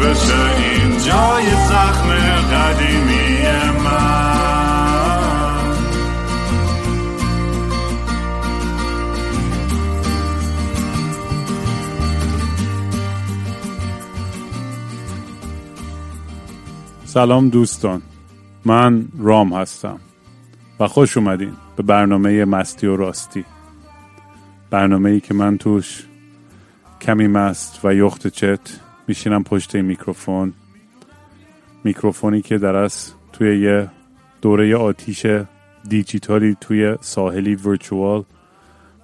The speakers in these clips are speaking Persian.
بشه این جای زخم قدیمی من. سلام دوستان. من رام هستم و خوش اومدین به برنامه مستی و راستی. برنامه ای که من توش کمی مست و یخت چت میشینم پشت میکروفون. میکروفونی که در از توی یه دوره آتیش دیجیتالی توی ساحلی ورچوال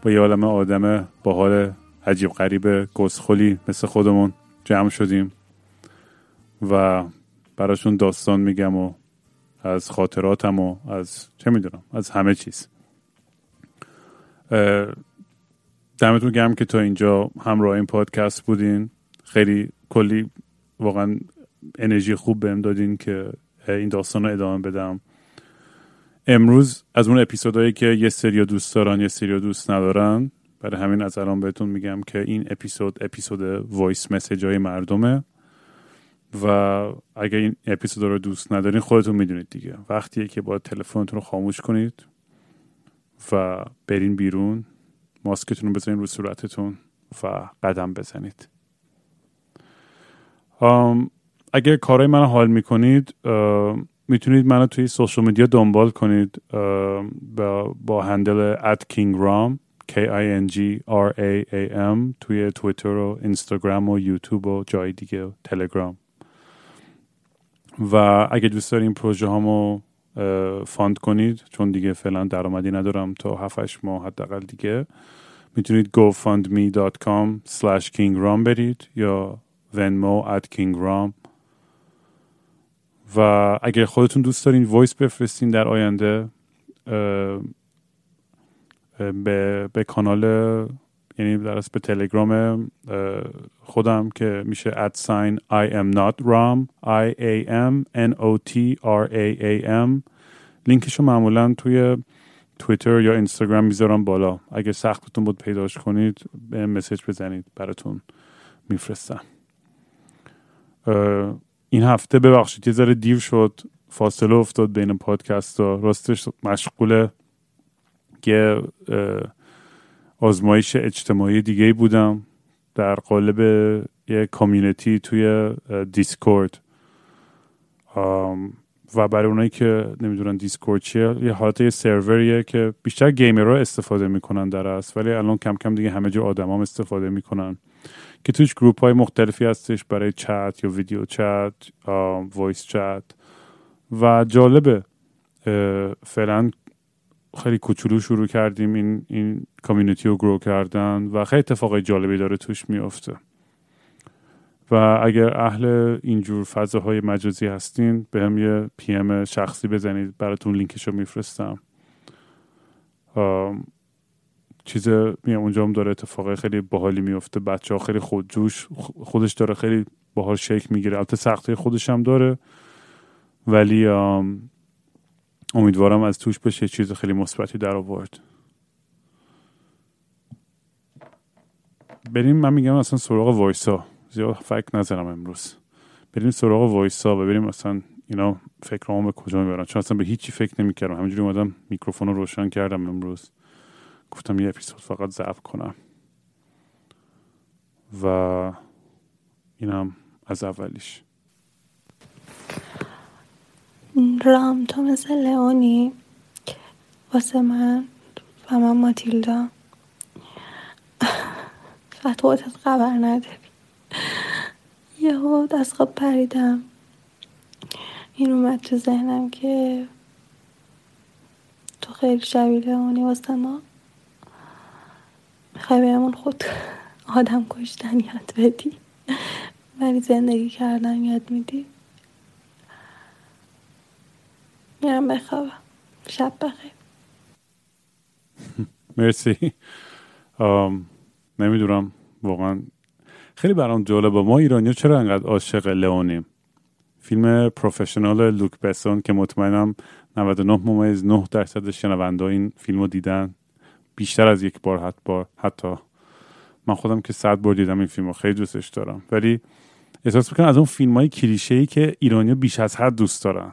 با یه عالم آدم با حال عجیب غریب گسخلی مثل خودمون جمع شدیم و براشون داستان میگم و از خاطراتم و از چه می‌دونم از همه چیز. دمتون گرم که تا اینجا همراه این پادکست بودین. خیلی کلی واقعا انرژی خوب بهم دادین که این داستان رو ادامه بدم. امروز از اون اپیزودهایی که یه سری دوست دارن یه سری دوست ندارن برای همین از الان بهتون میگم که این اپیزود اپیزود voice message های مردمه. و اگر این اپیزود رو دوست ندارین خودتون می‌دونید دیگه. وقتیه که یا تلفنتون رو خاموش کنید و برین بیرون ماسکتون رو بزنین رو صورتتون و قدم بزنید. اگر کارهای من حال می‌کنید می‌تونید منو توی سوشال میدیا دنبال کنید با, با هندل at kingram k i n g r a a m توی تویتر و اینستاگرام و یوتیوب و جای دیگه و تلگرام. و اگه دوست دارین پروژه هامو fund کنید چون دیگه فعلا درآمدی ندارم تا 7 ماه حداقل دیگه می‌تونید gofundme.com slash kingram برید یا venmo at kingram و اگر خودتون دوست دارین voice بفرستین در آینده به, به کانال یعنی در به تلگرام خودم که میشه sign I am not ram I A M N O T R A A M. لینکشو معمولا توی تویتر یا اینستاگرام می‌ذارم بالا. اگه سختتون بود پیداش کنید به مسیج بزنید براتون میفرستم. این هفته ببخشید یه ذره دیر شد فاصله افتاد بین پادکست ها راستش مشغول یه آزمایش اجتماعی دیگه بودم در قالب یه کامیونیتی توی Discord و برای اونایی که نمی‌دونن Discord چیه یه حالت یه سروریه که بیشتر گیمرها استفاده می‌کنن در است ولی الان کم کم دیگه همه جا آدم هم استفاده می‌کنن. که توش group های مختلفی هستش برای چت یا ویدیو چت voice chat و جالبه فعلا خیلی کوچولو شروع کردیم این این community رو grow کردن و خیلی اتفاقای جالبی داره توش میافته. و اگر اهل اینجور فضاهای مجازی هستین به هم یه پی ام شخصی بزنید. براتون لینکش رو میفرستم چیز اونجا هم داره اتفاق خیلی باحالی میفته. بچه ها خیلی خودجوش خودش داره خیلی باحال شیک می‌گیره. البته سختی خودش هم داره. ولی امیدوارم از توش بشه چیز خیلی مثبتی در آورد. بریم من میگم اصلا سراغ وایسا. زیاد فکر نزنم امروز. بریم سراغ وایسا و بریم اصلا اینا فکرامو به کجا می‌برم چون اصلا به هیچی فکر نمی‌کردم. همینجوری اومدم میکروفون رو روشن کردم امروز. گفتم یه اپیزود فقط ضبط کنم. و اینم از اولیش. رام تو مثل لئونی واسه من و من ماتیلدا. فتواتت خبر نداری. یهو از خواب پریدم. این اومد تو ذهنم که تو خیلی شبیه لئونی واسه ما. می‌خوای بهمون خود آدم کشتن یاد بدی؟ ولی زندگی کردن یاد میدی؟ میرم بخوابم. شب بخیر. مرسی. نمی‌دونم واقعا خیلی برام جالبه. ما ایرانی چرا انقدر عاشق لئونیم؟ فیلم پروفشنال لوک بسون که مطمئنم 99 ممیز 9 درصد شنونده این فیلم رو دیدن. بیشتر از یک بار حتی بار. حتی من خودم که صد بار دیدم این فیلم رو خیلی دوستش دارم. ولی احساس می‌کنم از اون فیلم های کلیشه ای که ایرانی بیش از حد دوست دارن.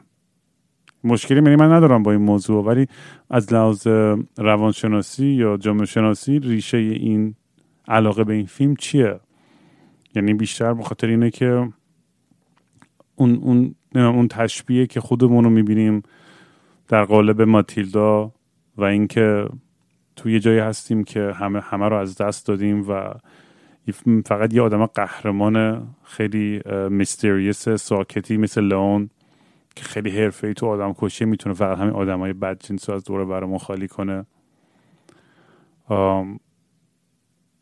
مشکلی یعنی من ندارم با این موضوع ولی از لحاظ روانشناسی یا جامعه شناسی ریشه این علاقه به این فیلم چیه؟ یعنی بیشتر بخاطر اینه که اون اون اون تشبیه که خودمون رو می‌بینیم در قالب ماتیلدا و اینکه توی یه جایی هستیم که همه همه رو از دست دادیم و فقط یه آدم قهرمان خیلی میستریس ساکتی مثل لئون که خیلی حرفه ای تو آدم کشی می‌تونه فقط همین آدم های بد جنس از دوره برامون خالی کنه.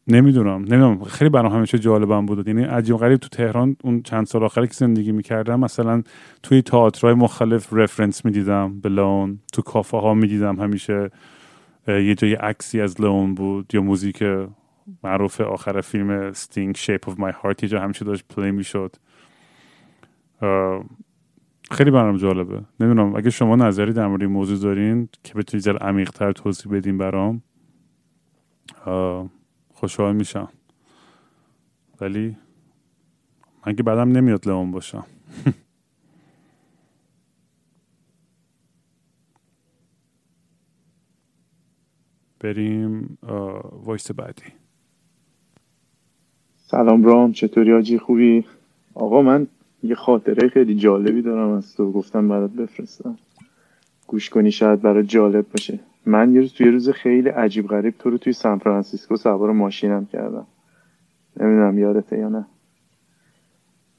نمی‌دونم نمی‌دونم. خیلی برام همیشه جالبم بود. یعنی عجیب غریب تو تهران اون چند سال آخری که زندگی می‌کردم مثلا توی تئاترهای مختلف رفرنس می‌دیدم به لون تو کافه ها می‌دیدم همیشه. یه جای عکسی از لئون بود یا موزیک معروف آخر فیلم Sting Shape of My Heart یه جا همیشه داشت play می‌شد. خیلی برام جالبه. نمی‌دونم اگه شما نظری در مورد موضوع دارین که بتونید ذره عمیق‌تر توضیح بدین برام خوشحال میشم. ولی من که بدم نمیاد لئون باشم. بریم voice بعدی. سلام رام چطوری آجی؟ خوبی؟ آقا من یه خاطره خیلی جالبی دارم از تو گفتم برات بفرستم. گوش کنی شاید برات جالب باشه. من یه روز توی روز خیلی عجیب غریب تو رو توی سان فرانسیسکو سوار ماشینم کردم. نمی‌دونم یادته یا نه.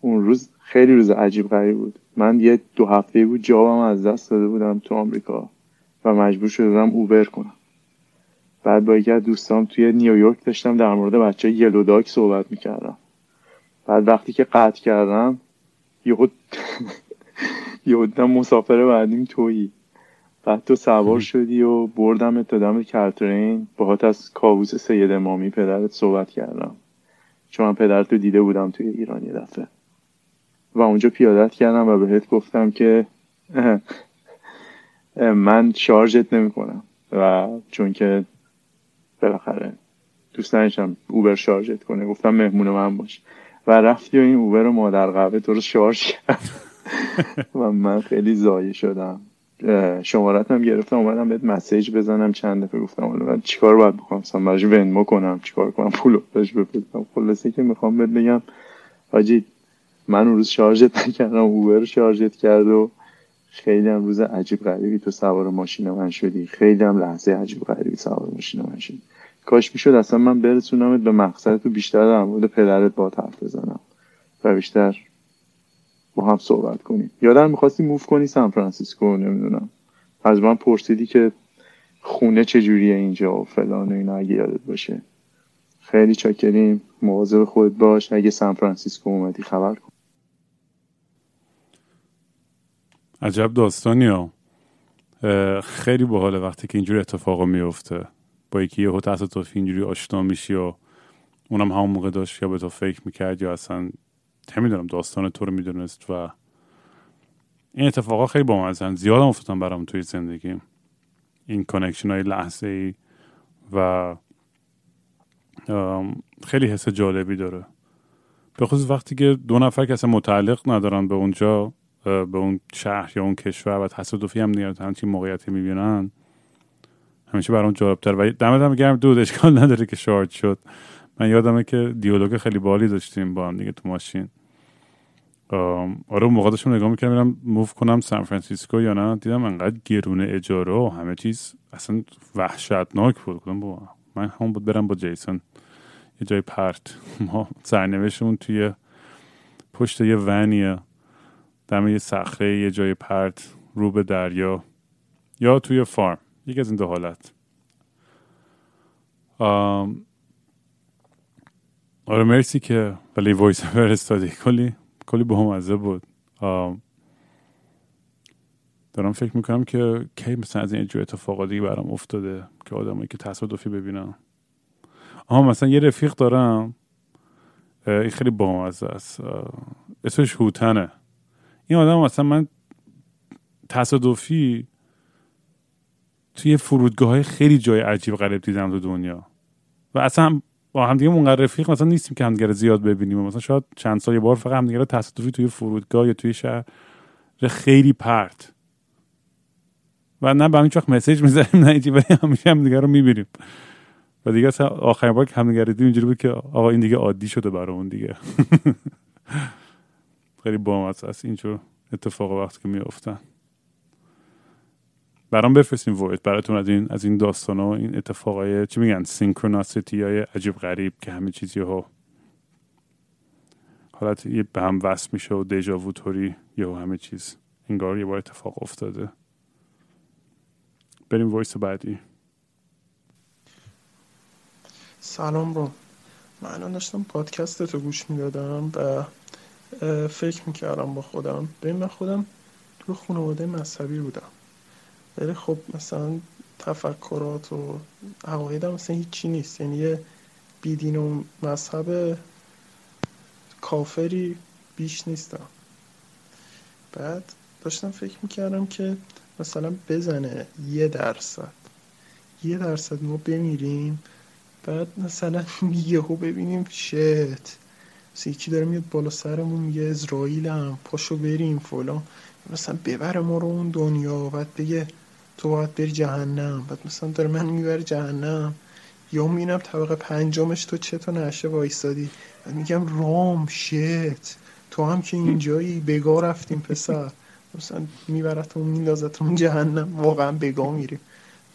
اون روز خیلی روز عجیب غریب بود. من یه دو هفته بود job م از دست داده بودم تو آمریکا و مجبور شده بودم اوبر کنم. بعد با یکی از دوستام توی نیویورک داشتم در مورد بچه یلوداک صحبت می‌کردم. بعد وقتی که قطع کردم یهو یهو مسافر بعدیم تویی. بعد تو سوار شدی و بردم تا دم کلترین باهات از کابوس سید امامی پدرت صحبت کردم. چون من پدرت رو دیده بودم توی ایران یه دفعه. و اونجا پیادت کردم و بهت گفتم که من شارژت نمی کنم و چون که بالاخره دوست نداشتم اوبر شارژت کنه. گفتم مهمون من باش. و رفتی و این اوبر مادر قهوه تو رو شارژ کرد. و من خیلی زایه شدم. هم گرفتم اومدم بهت مسیج بزنم چند دفعه. گفتم حالا چیکار باید بکنم؟ مثلا براش ونمو کنم. چیکار کنم؟ پول بهش بفرستم. خلاصه که می‌خوام بهت بگم حاجی من اون روز شارژت نکردم. اوبر شارژت کرد و خیلی هم روز عجیب غریبی تو سوار ماشین من شدی. خیلی هم لحظه عجیب غریبی سوار ماشین من شدی. کاش می‌شد اصلا من برسونمت به مقصد تو بیشتر در مورد پدرت با حرف بزنم. و بیشتر با هم صحبت کنیم. یادم می‌خواستی موف کنی سان فرانسیسکو نمی‌دونم. از من پرسیدی که خونه چجوریه اینجا و فلان و اینا اگه یادت باشه. خیلی چاکریم. مواظب خود باش. اگه سان فرانسیسکو اومدی خبر کن. عجب داستانی ها. خیلی باحاله وقتی که اینجوری اتفاقا میفته. با یکی یه تصادفی اینجوری آشنا میشی و اونم همون موقع داشت یا به تو فکر می‌کرد یا اصلا نمی‌دونم داستان تو رو می‌دونست و این اتفاقا خیلی با من زیاد افتادن برام توی زندگی این connection های لحظه ای و خیلی حس جالبی داره. به خصوص وقتی که دو نفر که اصلا تعلق ندارن به اونجا به اون شهر یا اون کشور و تصادفی هم نیاد. همچین موقعیتی می‌بینن همیشه برام جالبتر. و دمت هم گرم dude اشکال نداره که شارژ شد. من یادمه که دیالوگ خیلی باحالی داشتیم با هم دیگه تو ماشین. آره اون موقع داشتم نگاه می‌کردم میرم move کنم سان فرانسیسکو یا نه. دیدم انقدر گرونه اجاره و همه چیز اصلا وحشتناک بود. کدوم با من همون بود برم با جیسون. یه جای پرت. ما سرنوشتمون توی پشت یه ونیه. دم یه صخره یه جای پرت رو به دریا یا توی فارم. یکی از این دو حالت. آره مرسی که ولی وایس فرستادی. کلی کلی به هم بود دارم فکر می‌کنم که کی مثلا از این جو اتفاقاتی برام افتاده که آدمایی که تصادفی ببینم آها مثلا یه رفیق دارم. این خیلی بامزه است. اسمش هوتنه. این آدم مثلا من تصادفی توی فرودگاه های خیلی جای عجیب غریب دیدم تو دنیا. و اصلا با همدیگه اونقدر رفیق مثلا نیستیم که همدیگه زیاد ببینیم. مثلا شاید چند سال یه بار فقط همدیگه تصادفی توی فرودگاه یا توی شهر خیلی پرت. و نه به هیچ وقت مسیج می‌زنیم نه ولی همیشه هم دیگه رو می‌بینیم. و دیگه اصلا آخرین بار که هم دیگه دیدیم اینجوری بود که آقا این دیگه عادی شده برامون دیگه. خیلی بامزه است. اینجور اتفاق وقت که میافتن. برام بفرستین وایت براتون از این از این داستان و این اتفاقای چی میگن؟ سینکروناسیتی های عجیب غریب که همه چیزی ها حالت به هم وصل میشه و دیجاوو طوری یه همه چیز. انگار یه بار اتفاق افتاده. بریم وایس بعدی. سلام رو من الان داشتم پادکست رو گوش می‌دادم و فکر می‌کردم با خودم. به من خودم تو خانواده مذهبی بودم. ولی خب مثلا تفکرات و عقایدم مثلا هیچی نیست. یعنی یه بیدین و مذهب کافری بیش نیستم. بعد داشتم فکر می‌کردم که مثلا بزنه یه درصد. یه درصد ما بمیریم بعد مثلا یهو ببینیم شت. یکی داره میاد بالا سرمون یه اسرائیل هم پاشو بریم فلان. مثلا ببره ما رو اون دنیا بعد بگه تو باید بری جهنم. بعد مثلا داره من می‌بره جهنم. یا می‌بینم طبقه پنجمش تو چه تا نشه وایستادی بعد میگم رام شت تو هم که اینجایی بگاه رفتیم پسر. مثلا میبرتمون میندازتمون جهنم. واقعا بگاه میریم.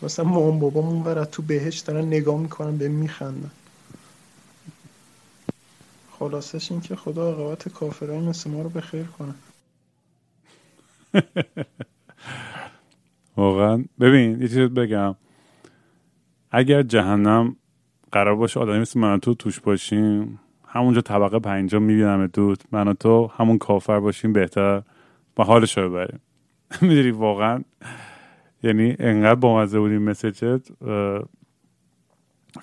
مثلا مام بابامون برد تو بهش دارن نگاه می‌کنن به میخندن. خلاصش این که خدا عاقبت کافرای مثل ما رو به خیر کنه. واقعا. ببین یه چیز بگم. اگر جهنم قرار باشه آدمی مثل من تو توش باشیم همونجا طبقه پنجم می‌بینم دود من تو همون کافر باشیم بهتر با حالش رو ببریم. می‌دونی واقعا؟ یعنی انقدر بامزه بودیم مسیجت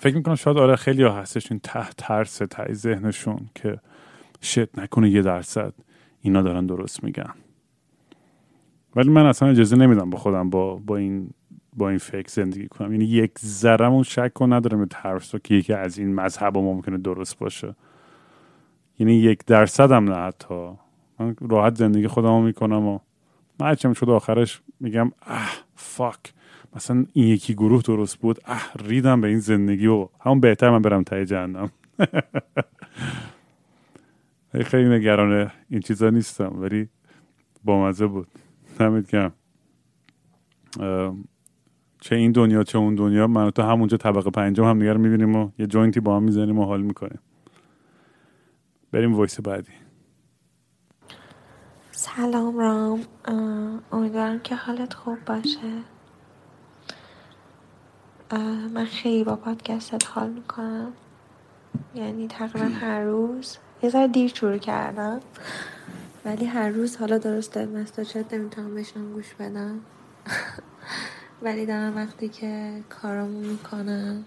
فکر می‌کنم شاید آره خیلی هستش این ته ترس ته ذهنشون که شت نکنه یه درصد اینا دارن درست میگن. ولی من اصلا اجازه نمیدم با خودم با با این با این فکر زندگی کنم. یعنی یک ذرم شک کن ندارم به ترس که یکی از این مذهب ممکنه درست باشه. یعنی یک درصد هم نه حتی. من راحت زندگی خودم می‌کنم و من هرچم شد آخرش میگم اه فاک مثلا این یکی گروه درست بود. اه ریدم به این زندگی و همون بهتر من برم تای جهنم. خیلی نگران این چیزا نیستم ولی بامزه بود. نمید کم چه این دنیا چه اون دنیا. من تو همونجا طبقه پنجم هم دیگر می‌بینیم و یه joint ی با هم می‌زنیم و حال می‌کنیم. بریم voice بعدی. سلام رام. امیدوارم که حالت خوب باشه. من خیلی با پادکستت حال می‌کنم. یعنی تقریبا هر روز. یه ذره دیر شروع کردم. ولی هر روز حالا درسته مساجت نمی‌تونم بشنم گوش بدم. ولی دارم وقتی که کارامو می‌کنم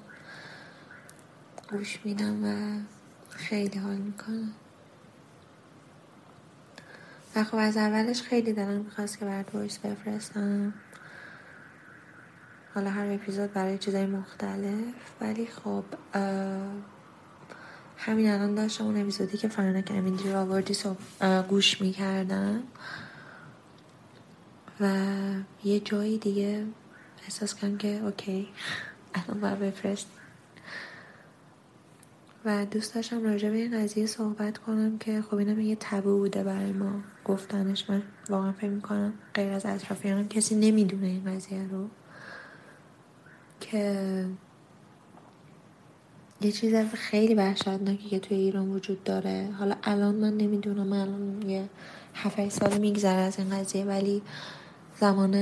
گوش میدم و خیلی حال می‌کنم. و خب از اولش خیلی دلم می‌خواست که برات وایس بفرستم. حالا هر اپیزود برای چیزای مختلف ولی خب همین الان داشتم اون اپیزودی که فرانک امینجی رو آوردی گوش می‌کردم و یه جایی دیگه احساس کردم که اوکی الان باید بفرست. و دوست داشتم راجع به این قضیه صحبت کنم که خب اینم یه تبو بوده برای ما گفتنش. من واقعا فکر می‌کنم غیر از اطرافیانم کسی نمی‌دونه این قضیه رو. که یه چیز خیلی وحشتناکی که توی ایران وجود داره. حالا الان من نمی‌دونم الان یه هفت سال میگذره از این قضیه ولی زمان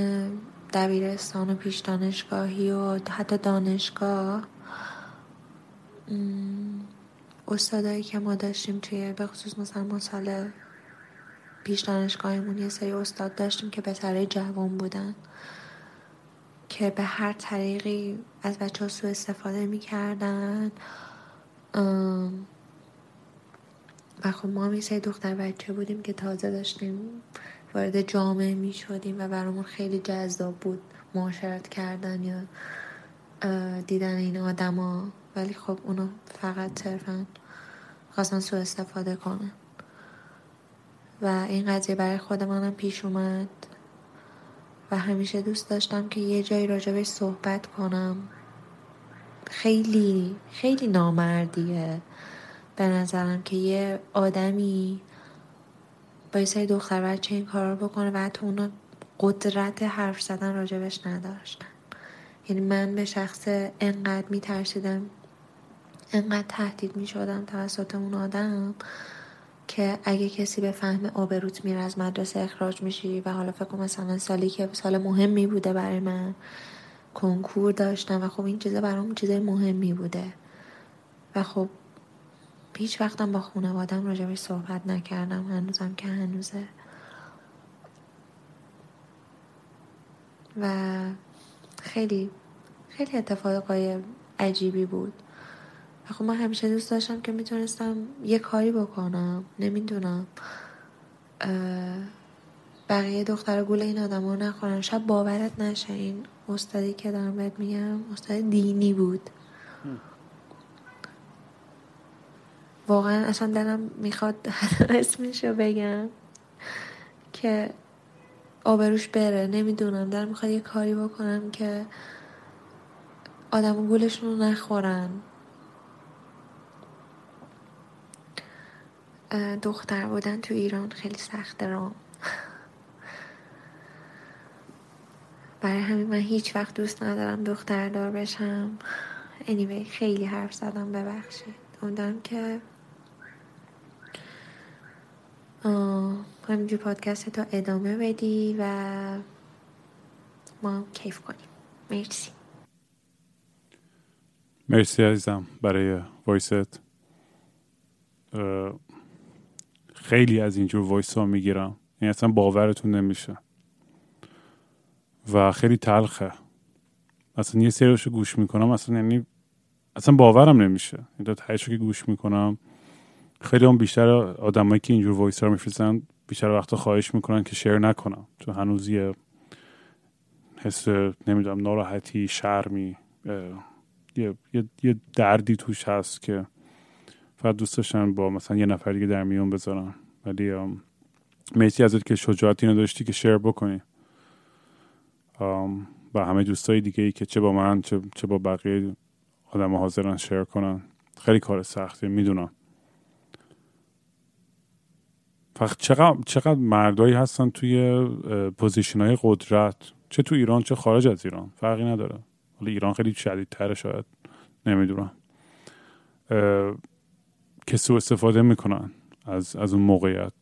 دبیرستان و پیش دانشگاهی و حتی دانشگاه استادایی که ما داشتیم توی به خصوص مثلا ما سال پیش دانشگاهمون یه سری استاد داشتیم که پسرای جوان بودن. که به هر طریقی از بچه ها سو استفاده می‌کردن. و خب ما هم یه دختر بچه بودیم که تازه داشتیم وارد جامعه می شدیم و برامون خیلی جذاب بود معاشرت کردن یا دیدن این آدما. ولی خب اونو فقط صرفا خواستن سو استفاده کنن. و این قضیه برای خود منم پیش اومد. و همیشه دوست داشتم که یه جایی راجبش صحبت کنم. خیلی خیلی نامردیه. به نظرم که یه آدمی با یه سری دختر بچه این کار رو بکنه و حتی اونا قدرت حرف زدن راجبش نداشتن. یعنی من به شخص انقدر میترسیدم انقدر تهدید می‌شدم توسط اون آدم که اگه کسی به فهم آبروت میره از مدرسه اخراج میشی و حالا فکر مثلا سالی که سال مهمی بوده برای من کنکور داشتم و خب این چیزا برام چیزای مهمی بوده. و خب هیچ وقتم با خانوادم راجبش صحبت نکردم هنوزم که هنوزه. و خیلی خیلی اتفاقای عجیبی بود. و خب من همیشه دوست داشتم که می‌تونستم یه کاری بکنم نمی‌دونم. بقیه دختر گول این آدم رو نخورن. شب باورت نشه این استادی که دارم بهت میگم استاد دینی بود. واقعا اصلا دلم می‌خواد اسمش رو بگم که آبروش بره. نمی‌دونم دلم می‌خواد یه کاری بکنم که آدم گولشون رو نخورن. دختر بودن تو ایران خیلی سخته رام. برای همین من هیچ وقت دوست ندارم دختردار بشم. Anyway خیلی حرف زدم ببخشید. امیدوارم که همینجور پادکست تا ادامه بدی و ما کیف کنیم. مرسی. مرسی عزیزم برای voice ت. خیلی از اینجور voice ها می‌گیرم. یعنی اصلا باورتون نمیشه. و خیلی تلخه. اصلا یه سریشو گوش می‌کنم اصلا یعنی اصلا باورم نمیشه. اینا که گوش می‌کنم خیلی هم بیشتر آدمایی که اینجور وایس ها میفرستن بیشتر وقتا خواهش می‌کنن که شیر نکنم. چون هنوز یه حس نمی‌دونم ناراحتی شرمی یه،, یه،, یه دردی توش هست که فقط دوست داشتن با مثلا یه نفر دیگه در میون بذارن. ولی مرسی ازت که شجاعت اینو داشتی که شیر بکنی. با همه دوستای دیگه ای که چه با من چه, چه با بقیه آدم حاضرن شیر کنن. خیلی کار سختیه می‌دونم. فقط چقدر, چقدر مردایی هستن توی پوزیشن های قدرت. چه تو ایران چه خارج از ایران. فرقی نداره. حالا ایران خیلی شدیدتره شاید. نمی‌دونم. که سو استفاده می‌کنن. از, از اون موقعیت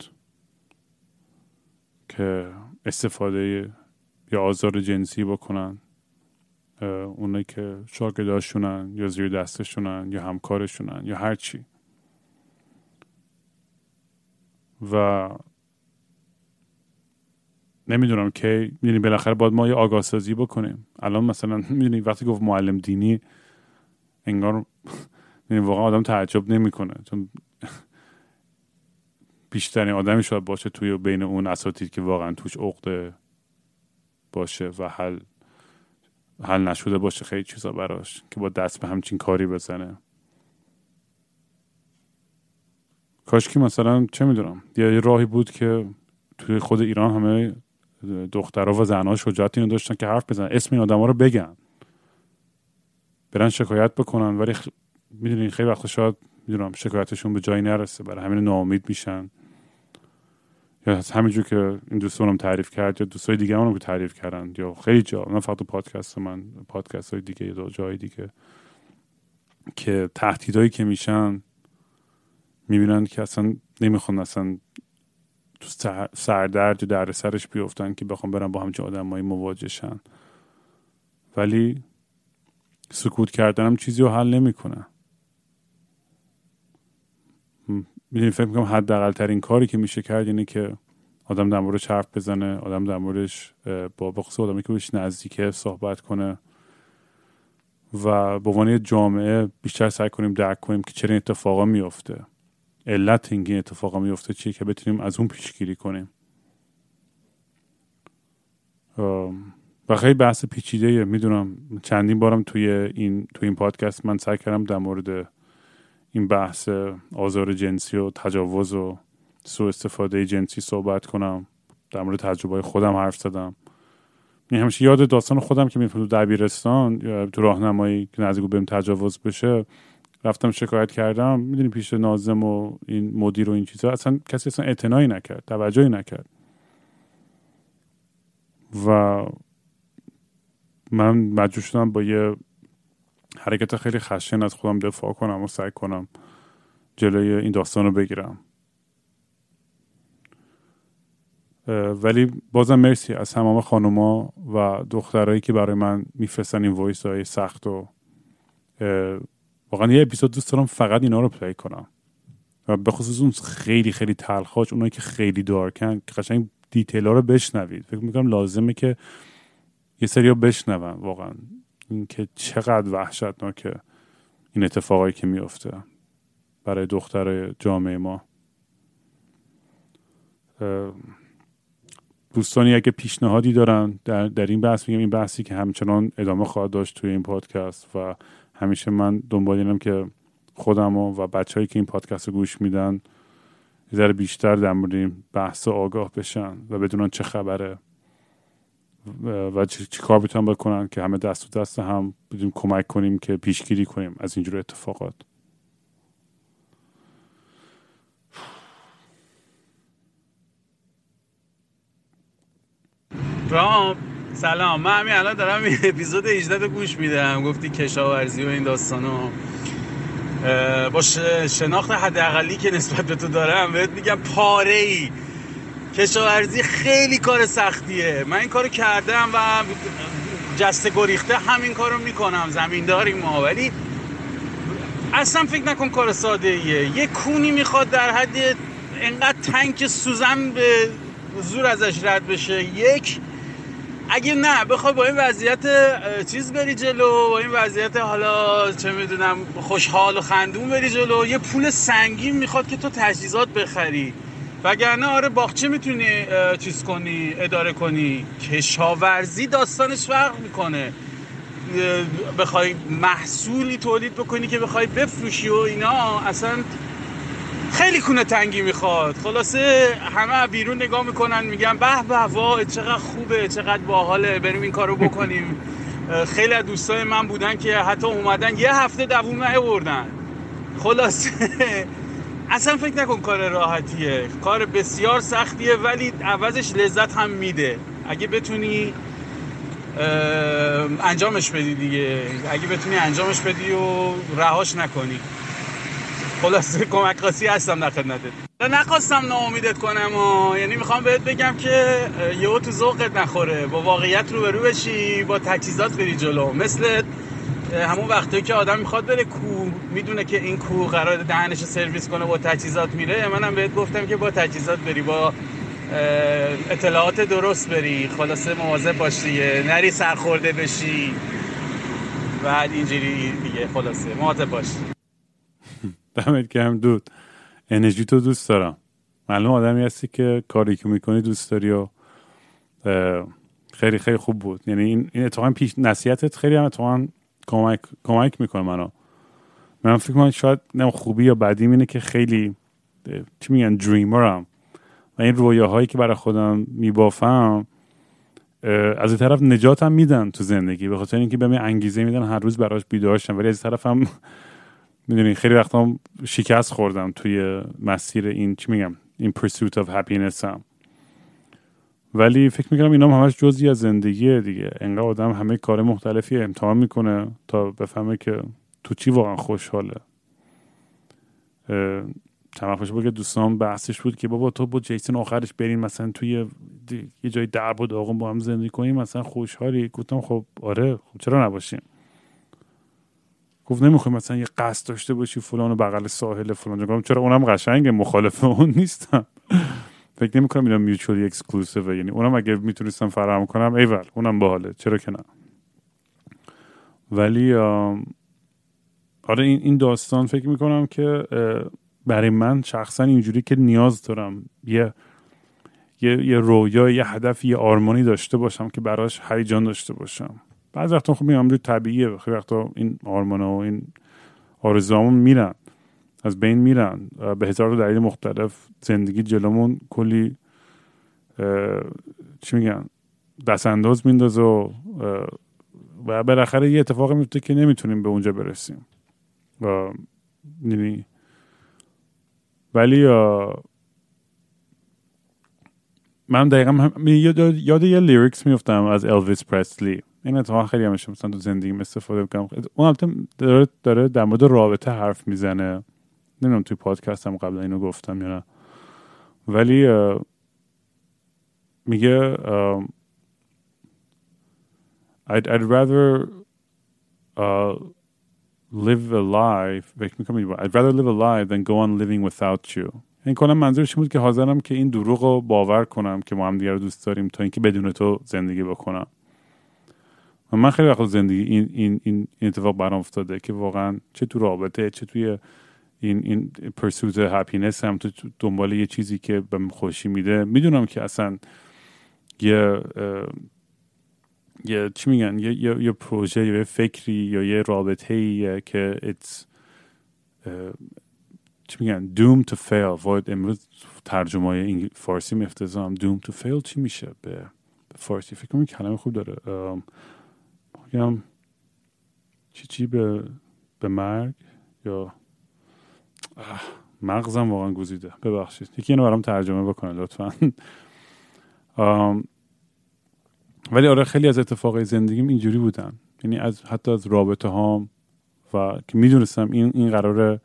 که استفاده یا آزار جنسی بکنن اونایی که شاگرداشونن یا زیر دستشونن یا همکارشونن یا هر چی. و نمی‌دونم که می‌دونی بالاخره باید ما یه آگاه سازی بکنیم. الان مثلا می‌دونی وقتی گفت معلم دینی انگار یعنی واقعا آدم تعجب نمی‌کنه. چون بیشترین آدمی شاید باشه توی بین اون اساتید که واقعا توش عقده باشه و حل حل نشده باشه خیلی چیزا براش که با دست به همچین کاری بزنه. کاش که مثلا چه می‌دونم یه راهی بود که توی خود ایران همه دخترها و زنها شجاعت اینو داشتن که حرف بزنن اسم این آدما رو بگن. برن شکایت بکنن ولی می‌دونین خیلی وقت شاید می‌دونم شکایتشون به جایی نرسه برای همین ناامید میشن. یا همینجور که این دوستانم تعریف کرد یا دوستای دیگه هم که تعریف کردن یا خیلی جا نه فقط پادکست من پادکست های دیگه یا جای دیگه که تهدیدهایی که میشن می‌بینن که اصلا نمی‌خوان اصلا تو سردرد یا در سرش بیفتن که بخوام برن با همچین آدمایی مواجه شن. ولی سکوت کردنم چیزی رو حل نمی‌کنه. می‌دونی فکر می‌کنم حداقل ترین کاری که میشه کرد اینه که آدم در موردش حرف بزنه آدم در موردش با بخصوص آدمی که بهش نزدیکه صحبت کنه و به عنوان جامعه بیشتر سعی کنیم درک کنیم که چرا این اتفاقا میفته علت اینکه این اتفاقا میفته چیه که بتونیم از اون پیشگیری کنیم. و خیلی بحث پیچیده می‌دونم چندین بارم توی این توی این پادکست من سعی کردم در مورد این بحث آزار جنسی و تجاوز و سوء استفاده جنسی صحبت کنم. در مورد تجربه خودم حرف زدم. می همیشه یاد داستان خودم که میفهم تو دبیرستان یا تو راهنمایی که نزدیک بهم تجاوز بشه رفتم شکایت کردم. می‌دونی پیش نازم و این مدیر و این چیزا اصلا کسی اصلا اعتنایی نکرد توجهی نکرد. و من مجبور شدم با یه حرکت خیلی خشن از خودم دفاع کنم و سعی کنم جلوی این داستان رو بگیرم. ولی بازم مرسی از تمام خانوما و دخترایی که برای من میفرستن این voice های سخت و واقعا یه اپیزود دوست دارم فقط اینا رو play کنم. و به خصوص اون خیلی خیلی تلخاش اونایی که خیلی dark ن که قشنگ detail ها رو بشنوید. فکر می‌کنم لازمه که یه سری ها بشنون واقعا. اینکه چقدر وحشتناکه این اتفاقایی که میفته برای دختر جامعه ما. دوستانی اگه پیشنهادی دارن در, در این بحث میگم این بحثی که همچنان ادامه خواهد داشت توی این پادکست و همیشه من دنبال اینم که خودم و, و بچههایی که این پادکست رو گوش میدن یه بیشتر در مورد این بحث آگاه بشن و بدونن چه خبره. و چی کار می‌تونن بکنن که همه دست و دست هم بدیم کمک کنیم که پیشگیری کنیم از اینجور اتفاقات؟ رام سلام. من همین الان دارم این اپیزود 18 گوش میدم. گفتی کشاورزی و این داستانو با شناخت حداقلی که نسبت به تو دارم بهت میگم پاره ای کشاورزی خیلی کار سختیه. من این کارو کردم و جسته گریخته همین کارو می‌کنم. زمینداری ما. ولی اصلا فکر نکن کار ساده ایه یه کونی می‌خواد در حد انقدر تنک سوزن به زور ازش رد بشه. یک اگه نه بخوای با این وضعیت چیز بری جلو. با این وضعیت حالا چه می‌دونم خوشحال و خندون بری جلو. یه پول سنگین می‌خواد که تو تجهیزات بخری. وگرنه آره باغچه می‌تونی چیز کنی اداره کنی. کشاورزی داستانش فرق می‌کنه. بخوای محصولی تولید بکنی که بخوای بفروشی و اینا اصلا خیلی کونه تنگی می‌خواد. خلاصه همه بیرون نگاه می‌کنن میگن به به وای چقدر خوبه چقدر باحاله بریم این کارو بکنیم. خیلی از دوستای من بودن که حتی اومدن یه هفته دووم نیاوردن خلاصه اصلا فکر نکن کار راحتیه. کار بسیار سختیه ولی عوضش لذت هم میده. اگه بتونی انجامش بدی دیگه. اگه بتونی انجامش بدی و رهاش نکنی. خلاصه کمک خاصی هستم در خدمتت. نخواستم ناامیدت کنم و یعنی می‌خوام بهت بگم که یهو تو ذوقت نخوره. با واقعیت رو بشی با تجهیزات بری جلو. مثل همون وقتی که آدم می‌خواد بره کو می‌دونه که این کو قرار دهنش سرویس کنه با تجهیزات میره. منم بهت گفتم که با تجهیزات بری با اطلاعات درست بری. خلاصه مواظب باشی نری سرخورده بشی. بعد اینجوری دیگه خلاصه مواظب باشی. دمت گرم دود. انرژی تو دوست دارم. معلوم آدمی هستی که کاری که می‌کنی دوست داری و خیلی خیلی خوب بود. یعنی این این اتفاقا پیش نصیحتت خیلی هم اتفاقا کمک کمک می‌کنه منو. من فکر کنم شاید نه خوبی یا بدی اینه که خیلی چی میگن دریمرم و این رویاهایی که برای خودم میبافم از این طرف نجاتم میدن تو زندگی. به خاطر اینکه بهم انگیزه میدن هر روز براش بیدار شم. ولی از طرف هم می‌دونی خیلی وقتا شکست خوردم توی مسیر این چی میگم این pursuit of happiness هم ولی فکر می‌کنم اینا هم همش جزی از زندگیه دیگه. انقدر آدم همه کار مختلفی امتحان می‌کنه تا بفهمه که تو چی واقعا خوشحاله. چند وقت بود که دوستان بحثش بود که بابا تو با جیسن آخرش برین مثلا توی یه جای درب و داغون با هم زندگی کنیم مثلا خوشحالی. گفتم خب آره خب چرا نباشیم؟ گفت نمی‌خوای مثلا یه قصد داشته باشی فلان و بغل ساحل فلان. چرا؟ اونم قشنگه مخالف اون نیستم. فکر نمی کنم اینا mutually exclusive یعنی اونم اگه می‌تونستم فراهم کنم ایول اونم باحاله. چرا که نه؟ ولی آره این این داستان فکر می‌کنم که برای من شخصا اینجوری که نیاز دارم یه یه یه رویا یه هدف یه آرمانی داشته باشم که براش هیجان داشته باشم. بعض وقتا خب میگم طبیعیه. خیلی وقتا این آرمانا و این آرزوامون میرن. از بین میرن به هزار دلیل مختلف زندگی جلومون کلی چی میگن دست انداز میندازه و و بالاخره یه اتفاق میفته که نمی‌تونیم به اونجا برسیم. و یعنی ولی من دقیقا هم یاد یه لیریکس میفتم از الویس پرسلی این اتفاق خیلی همش مثلا تو زندگی استفاده می‌کنم. اون البته داره, داره در مورد رابطه حرف می‌زنه. نمی‌دونم توی پادکست هم قبل اینو گفتم یا نه. ولی میگه I'd, I'd rather uh, live a life I'd rather live a life than go on living without you. این کنم منظورش بود که حاضرم که این دروغ رو باور کنم که ما هم دیگر دوست داریم تا اینکه بدون تو زندگی بکنم. و من خیلی وقت زندگی این, این, این اتفاق برام افتاده که واقعا چه تو رابطه چه توی این این پرسوت هپینس هم تو دنبال یه چیزی که به خوشی میده. می‌دونم که اصلا یه یه چی میگن؟ یه, یه،, یه پروژه یه فکری یا یه رابطه ایه که it's چی میگن؟ doom to fail. وارد امروز ترجمه های فارسی مفتزام doom to fail چی میشه به فارسی؟ فکر کنم کلمه خوب داره. میگم چی چی به به مرگ یا مغزم واقعا گزیده ببخشید. یکی اینو برام ترجمه بکنه لطفا. ولی آره خیلی از اتفاقای زندگیم اینجوری بودن. یعنی از حتی از رابطه هام و که می‌دونستم این این قرار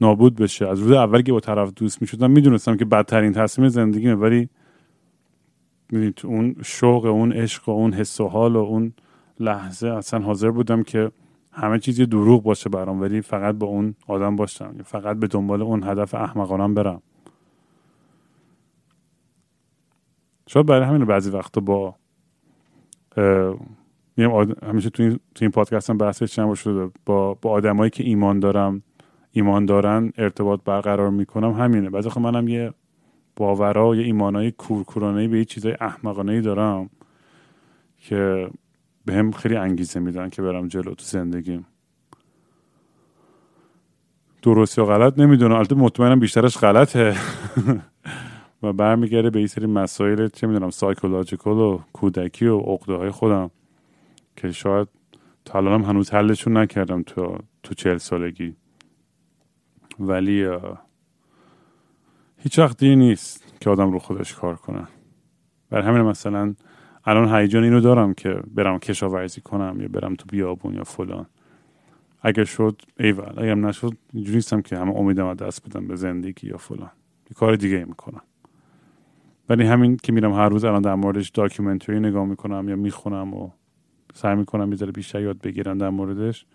نابود بشه. از روز اول که با طرف دوست می‌شدم می‌دونستم که بدترین تصمیم زندگیمه. ولی می‌دونید اون شوق اون عشق و اون حس و حال و اون لحظه اصلا حاضر بودم که همه چیزی دروغ باشه برام ولی فقط با اون آدم باشم. فقط به دنبال اون هدف احمقانم برم. شاید برای همین بعضی وقتا با همیشه تو این, تو این پادکست هم بحثش چند شده. با, با آدمایی که ایمان دارم ایمان دارن ارتباط برقرار می‌کنم همینه. بعضی خب منم یه باورا و یه ایمانای کورکورانه به یه چیزای احمقانه دارم که به هم خیلی انگیزه میدن که برم جلو تو زندگیم. درست یا غلط نمی‌دونم. البته مطمئنم بیشترش غلطه. و برمیگرده به این سری مسائل چه می‌دونم سایکولوژیکال و کودکی و عقده های خودم که شاید تا الانم هنوز حلشون نکردم تو تو چهل سالگی. ولی هیچ وقت نیست که آدم رو خودش کار کنه. بر همین مثلا الان هیجان اینو دارم که برم کشاورزی کنم یا برم تو بیابون یا فلان. اگر شد ایول. اگر نشد اینجوری نیستم که همه امیدم دست بدم به زندگی یا فلان. یه کار دیگه می‌کنم. ولی همین که میرم هر روز الان در موردش داکیومنتری نگاه می‌کنم یا می‌خونم و سعی می‌کنم یه بیشتر یاد بگیرم در موردش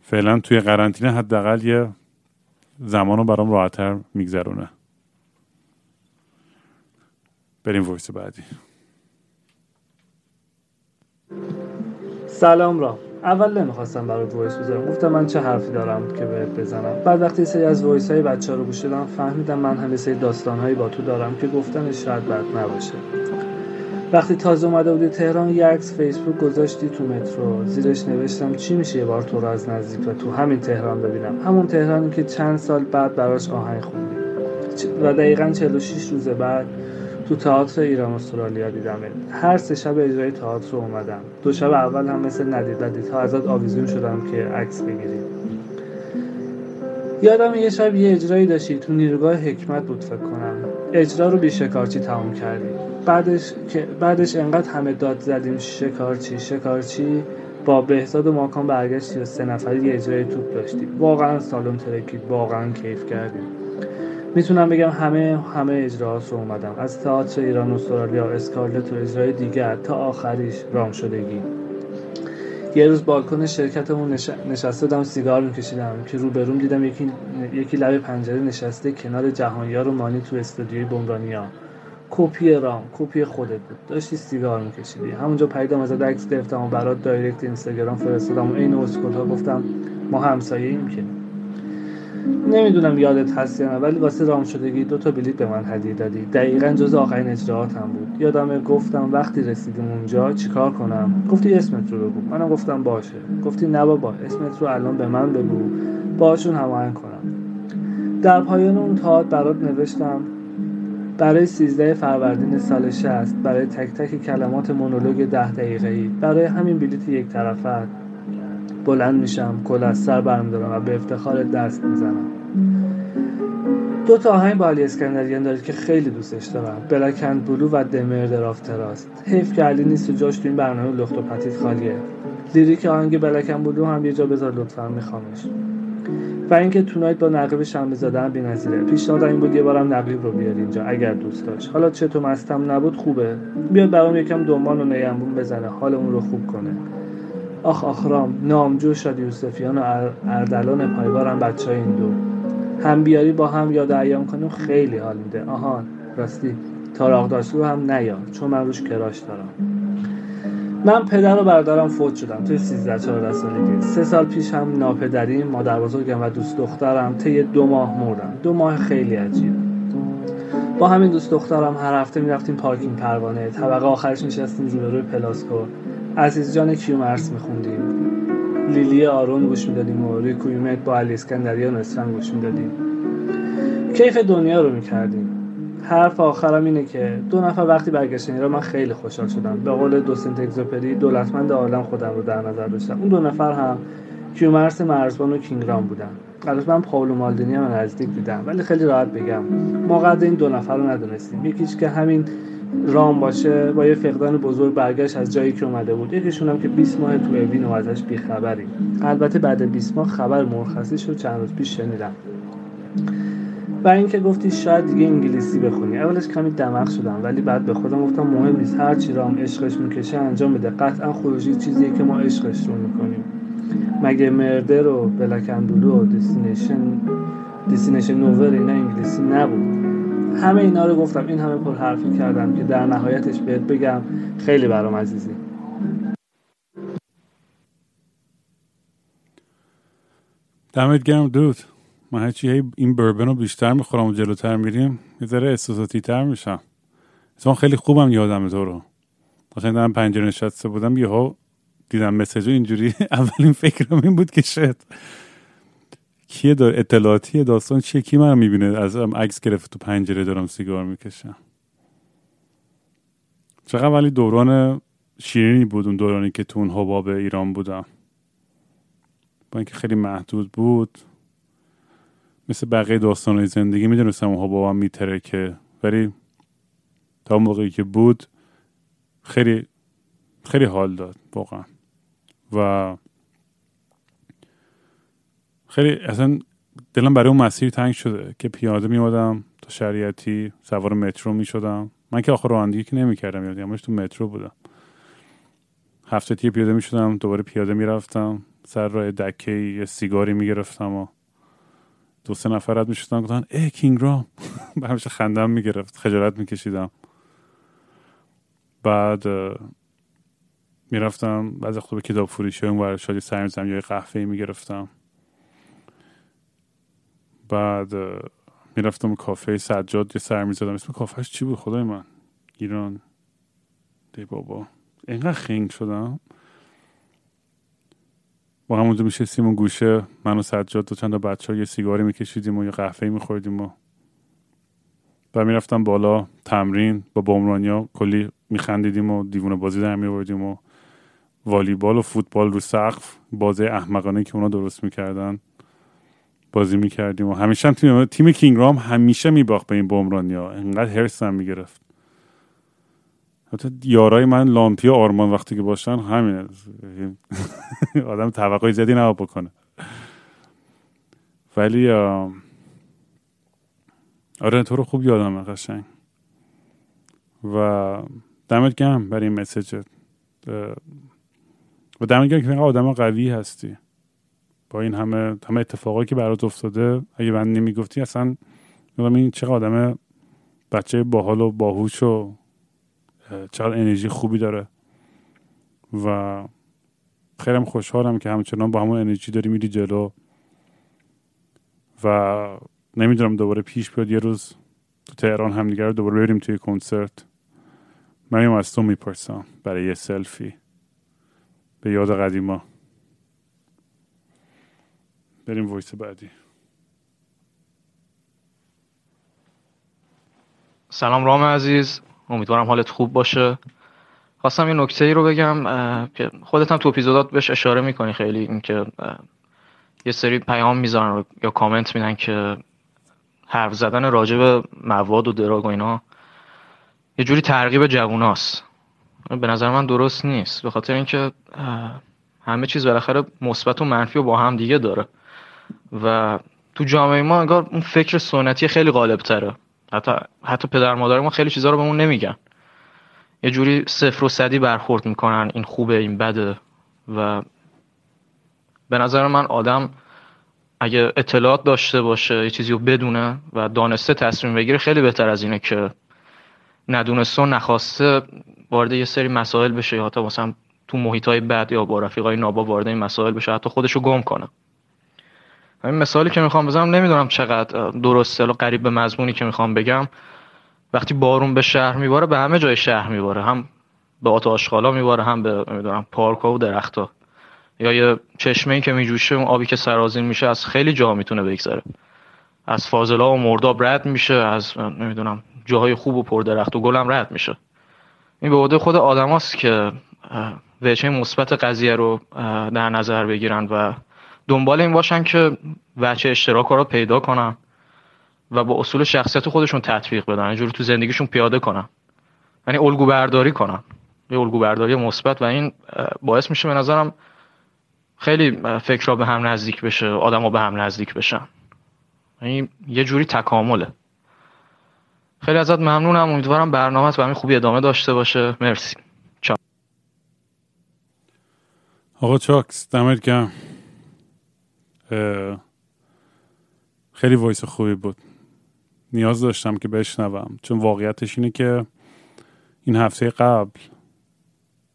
فعلا توی قرنطینه حداقل یه زمان رو برام راحتتر میگذرونه. بریم voice بعدی. سلام رام اول نمی‌خواستم برات voice بذارم. گفتم من چه حرفی دارم که بهت بزنم. بعد وقتی سری از voice های بچه رو گوش دادم فهمیدم من هم سری داستان هایی با تو دارم که گفتنش شاید بد نباشه. وقتی تازه اومده بودی تهران یه عکس فیسبوک گذاشتی تو مترو. زیرش نوشتم چی میشه یه بار تو رو از نزدیک و تو همین تهران ببینم. همون تهرانی که چند سال بعد براش آهنگ خوندی. و دقیقا 46 روز بعد تو تئاتر ایران استرالیا دیدم هر سه شب اجرای تئاتر اومدم. دو شب اول هم مثل ندید تا ازت آویزون شدم که عکس بگیریم یادم یه شب یه اجرایی داشتی. تو نیروگاه حکمت بود فکر کنم. اجرا رو بیشکارچی تموم کردی. بعدش که بعدش انقدر همه داد زدیم شکارچی شکارچی. با بهزاد و ماکان برگشتی و سه نفری یه اجرای توپ داشتی واقعا سالن ترکید واقعا کیف کردیم. می‌تونم بگم همه همه اجراهات رو اومدم. از تئاتر ایران استرالیا اسکارلت و اجرای دیگر تا آخریش رام شدگی. یه روز بالکن شرکتمون نش... نشسته بودم سیگار میکشیدم که روبروم دیدم یکی یکی لب پنجره نشسته کنار جهانیار و مانی تو استودیوی بمرانیا. کپی رام کپی خودت بود. داشتی سیگار میکشیدی. همونجا پیدام ازت عکس گرفتم و برات direct اینستاگرام فرستادم و عین اسکول ها گفتم ما همسایه ایم که. نمی‌دونم یادت هست یا نه ولی واسه رام شدگی دو تا بلیت به من هدیه دادی. دقیقا جز آخرین اجراهاتم بود. یادمه گفتم وقتی رسیدیم اونجا چیکار کنم؟ گفتی اسمت رو بگو. منم گفتم باشه. گفتی نه بابا اسمت رو الان به من بگو. باشون هماهنگ کنم. در پایان اون تاعت برات نوشتم برای 13 فروردین سال 60 برای تک تک کلمات مونولوگ ده دقیقه ای برای همین بلیت یک طرفت بلند میشم کلاه از سر برمیدارم و به افتخار دست می‌زنم. دو تا آهنگ با علی اسکندریان دارید که خیلی دوستش دارم. Black and Blue و The Murder of Trust حیف که علی نیست و جاش تو این برنامه لخت و پتیت خالیه. lyric آهنگ Black and Blue هم یه جا بذار لطفا میخوامش. و اینکه Tonight با نقیب شنبه هم بی‌نظیره. پیشنهاد این بود یه بارم نقیب رو بیار اینجا اگر دوست داشت. حالا چطور مستم نبود خوبه. بیاد برام یکم دمام و نی‌انبون بزنه. حالمون رو خوب کنه. آخ آخرام نامجو شاد یوسفیان و اردلان پایوارم بچه های این دو. هم بیاری با هم یاد ایام کنیم خیلی حال میده. آهان راستی تاراغ داشتو هم نیار چون من روش کراش دارم. من پدر و برادرم فوت شدم توی 13 14 سالگی. سه سال پیش هم ناپدریم مادر بزرگم و دوست دخترم طی دو ماه مردم. دو ماه خیلی عجیب. با همین دوست دخترم هر هفته می‌رفتیم پارکینگ پروانه. طبقه آخرش میشستیم روبروی پلاسکو. عزیز جان کیومرس میخوندیم؟ لیلی آرون گوش می‌دادیم و ریکویمت با علی اسکندریان اسفن گوش می‌دادیم. کیف دنیا رو می‌کردیم. حرف آخرم اینه که دو نفر وقتی برگشتن ایران من خیلی خوشحال شدم. به قول دوسنت اگزوپری دولتمند عالم خودم رو در نظر داشتم. اون دو نفر هم کیومرس مرزبان و کینگرام بودن. البته من پاولو مالدینی هم نزدیک دیدم ولی خیلی راحت بگم. ما قدر این دو نفر رو ندونستیم. یکیش که همین رام باشه با یه فقدان بزرگ برگشت از جایی که اومده بود. یکیشون هم که 20 ماه تو اوین و ازش بیخبری البته بعد 20 ماه خبر مرخصی شد چند روز پیش شنیدم. و اینکه گفتی شاید دیگه انگلیسی بخونی. اولش کمی دمق شدم ولی بعد به خودم گفتم مهم نیست. هر چی رام عشقش می‌کشه انجام بده. قطعا خروجی چیزیه که ما عشقش رو می‌کنیم. مگه Murder و Black and Blue و Destination Destination Nowhere اینا انگلیسی نبود؟ همه اینا رو گفتم. این همه پر حرفی کردم که در نهایتش بهت بگم. خیلی برام عزیزی. دمت گرم دود. من هرچی این بربن رو بیشتر می‌خورم و جلوتر میریم یه ذره احساساتی تر میشم. اتفاقا خیلی خوبم یادم تو رو. مثلا در پنجره نشسته بودم یهو دیدم مسیج اینجوری. اولین فکرم این بود که شد کیه دار اطلاعاتی داستان چیه؟ کی من می‌بینه؟ از عکس گرفت تو پنجره دارم سیگار می‌کشم. چقدر ولی دوران شیرینی بود اون دورانی که تو اون حباب ایران بودم. با اینکه خیلی محدود بود. مثل بقیه داستان زندگی می‌دونستم اون میتره که. ولی تا موقعی که بود خیلی خیلی حال داد واقعا. و خیلی اصلا دلم برای اون مسیر تنگ شده که پیاده میادم تا شریعتی سوار مترو می‌شدم. من که آخر رانندگی که نمی‌کردم یادم همش تو مترو بودم. هفته تیه پیاده می‌شدم دوباره پیاده می‌رفتم. سر راه دکه یه سیگاری می‌گرفتم و دو سه نفرت می‌شدن گفتن ای کینگ رام. به همیشه خندم می‌گرفت خجالت میکشیدم. بعد می‌رفتم بعضی خوب کتاب فروشی اون ور شادی سر میزم یا قهوه می‌گرفتم. بعد می‌رفتم کافه سجاد یه سر می‌زدم اسم کافهش چی بود؟ خدای من. ایران. دی بابا. اینقدر خنگ شدم. با همونجا میشستیم اون گوشه من و سجاد و چند بچه ها یه سیگاری میکشیدیم و یه قهوه میخوردیم و و می‌رفتم بالا. تمرین با بامرانیا کلی میخندیدیم و دیوونه بازی در میوردیم و والیبال و فوتبال رو سقف بازی احمقانه که اونا درست می‌کردن. بازی می‌کردیم و همیشه هم تیم, تیم کینگرام همیشه میباخت به این بمرانیا انقدر هرس هم می‌گرفت. حتی یارای من لامپی و آرمان وقتی که باشن همین آدم توقعی زدی نبا بکنه. ولی آره تو رو خوب یادم قشنگ. و دمت گم برای این مسیجت. و در که اینقدر آدم قوی هستی. با این همه همه اتفاقایی که برات افتاده اگه من نمی‌گفتی اصلا این چقدر آدم بچه باحال و باهوش و چقدر انرژی خوبی داره. و خیلی خوشحالم که همچنان با همون انرژی داری میری جلو. و نمی‌دونم دوباره پیش بیاد یه روز تو تهران همدیگه رو دوباره بریم توی کنسرت. من از تو می‌پرسم برای یه سلفی. به یاد قدیما. بریم voice بعدی. سلام رام عزیز. امیدوارم حالت خوب باشه. خواستم یه نکته ای رو بگم که خودت هم تو اپیزودات بهش اشاره می‌کنی خیلی اینکه یه سری پیام می‌ذارن یا کامنت میدن که حرف زدن راجع به مواد و دراگ و اینا یه جوری ترغیب جووناست. به نظر من درست نیست. به خاطر اینکه همه چیز بالاخره مثبت و منفی و با هم دیگه داره. و تو جامعه ما انگار اون فکر سنتی خیلی غالب تره حتی حتی پدر مادر ما خیلی چیزا رو بهمون نمیگن. یه جوری صفر و صدی برخورد می‌کنن این خوبه این بده. و به نظر من آدم اگه اطلاعات داشته باشه یه چیزی رو بدونه و دانسته تصمیم بگیره خیلی بهتر از اینه که ندونسته و نخواسته وارد یه سری مسائل بشه یا حتی مثلا تو محیط های بد یا با رفیقای نابا وارد این مسائل بشه حتی خودشو گم کنه. این مثالی که می‌خوام بزنم نمی‌دونم چقدر درسته و قریب به مضمونی که می‌خوام بگم. وقتی بارون به شهر میباره به همه جای شهر میباره. هم به آت آشغالا میباره هم به نمی‌دونم پارک و درختها یا یه چشمه که میجوشه اون آبی که سرازین میشه از خیلی جا می‌تونه بگذره. از فاضلا و مرداب رد میشه از نمی‌دونم جاهای خوب و پر درخت و گلم رد میشه. این به عهده خود آدماست که وجه مثبت قضیه رو در نظر بگیرن و دنبال این باشن که وجه اشتراک رو پیدا کنن و با اصول شخصیت خودشون تطبیق بدن اینجوری تو زندگیشون پیاده کنن. یعنی الگو برداری کنن. یه الگو برداری مثبت و این باعث میشه به نظرم خیلی فکرها به هم نزدیک بشه آدم به هم نزدیک بشن. یعنی یه جوری تکامله. خیلی ازت ممنونم. امیدوارم برنامه به همین خوبی ادامه داشته باشه. مرسی. چا. آقا چاکس دمت گرم. خیلی voice خوبی بود. نیاز داشتم که بشنوم. چون واقعیتش اینه که این هفته قبل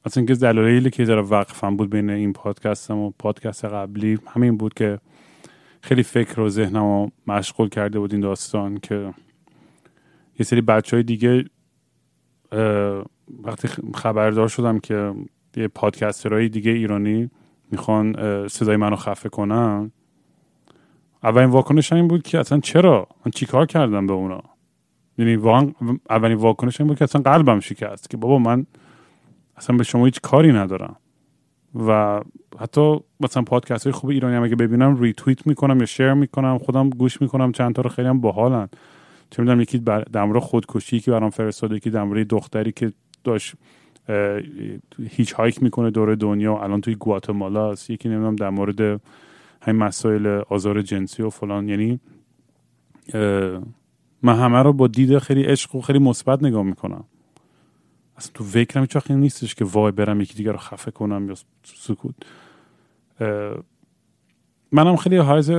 اصلا اینکه دلایلی که داره وقفم بود بین این پادکستم و پادکست قبلی همین بود که خیلی فکر و ذهنم رو مشغول کرده بود این داستان که یه سری بچه های دیگه وقتی خبردار شدم که یه پادکسترهای دیگه ایرانی می‌خوان صدای منو خفه کنن اولین واکنش این بود که اصلا چرا؟ من چیکار کردم به اونا؟ یعنی اولین واکنش این بود که اصلا قلبم شکست که بابا من اصلا به شما هیچ کاری ندارم. و حتی مثلا پادکست های خوب ایرانی هم اگه ببینم ریتویت می‌کنم یا شیر می‌کنم خودم گوش می‌کنم چند تا رو خیلی هم باحالن. چه می‌دونم یکی در مورد خودکشی که برام فرستاده یکی در دختری که داشت هیچ هایک می‌کنه دور دنیا الان توی گواتمالا است یکی نمی‌دونم در مورد همین مسائل آزار جنسی و فلان یعنی من همه رو با دید خیلی عشق و خیلی مثبت نگاه می‌کنم. اصلا تو فکرم هیچ وقت نیستش که وای برم یکی دیگر رو خفه کنم یا سکوت. منم خیلی حائز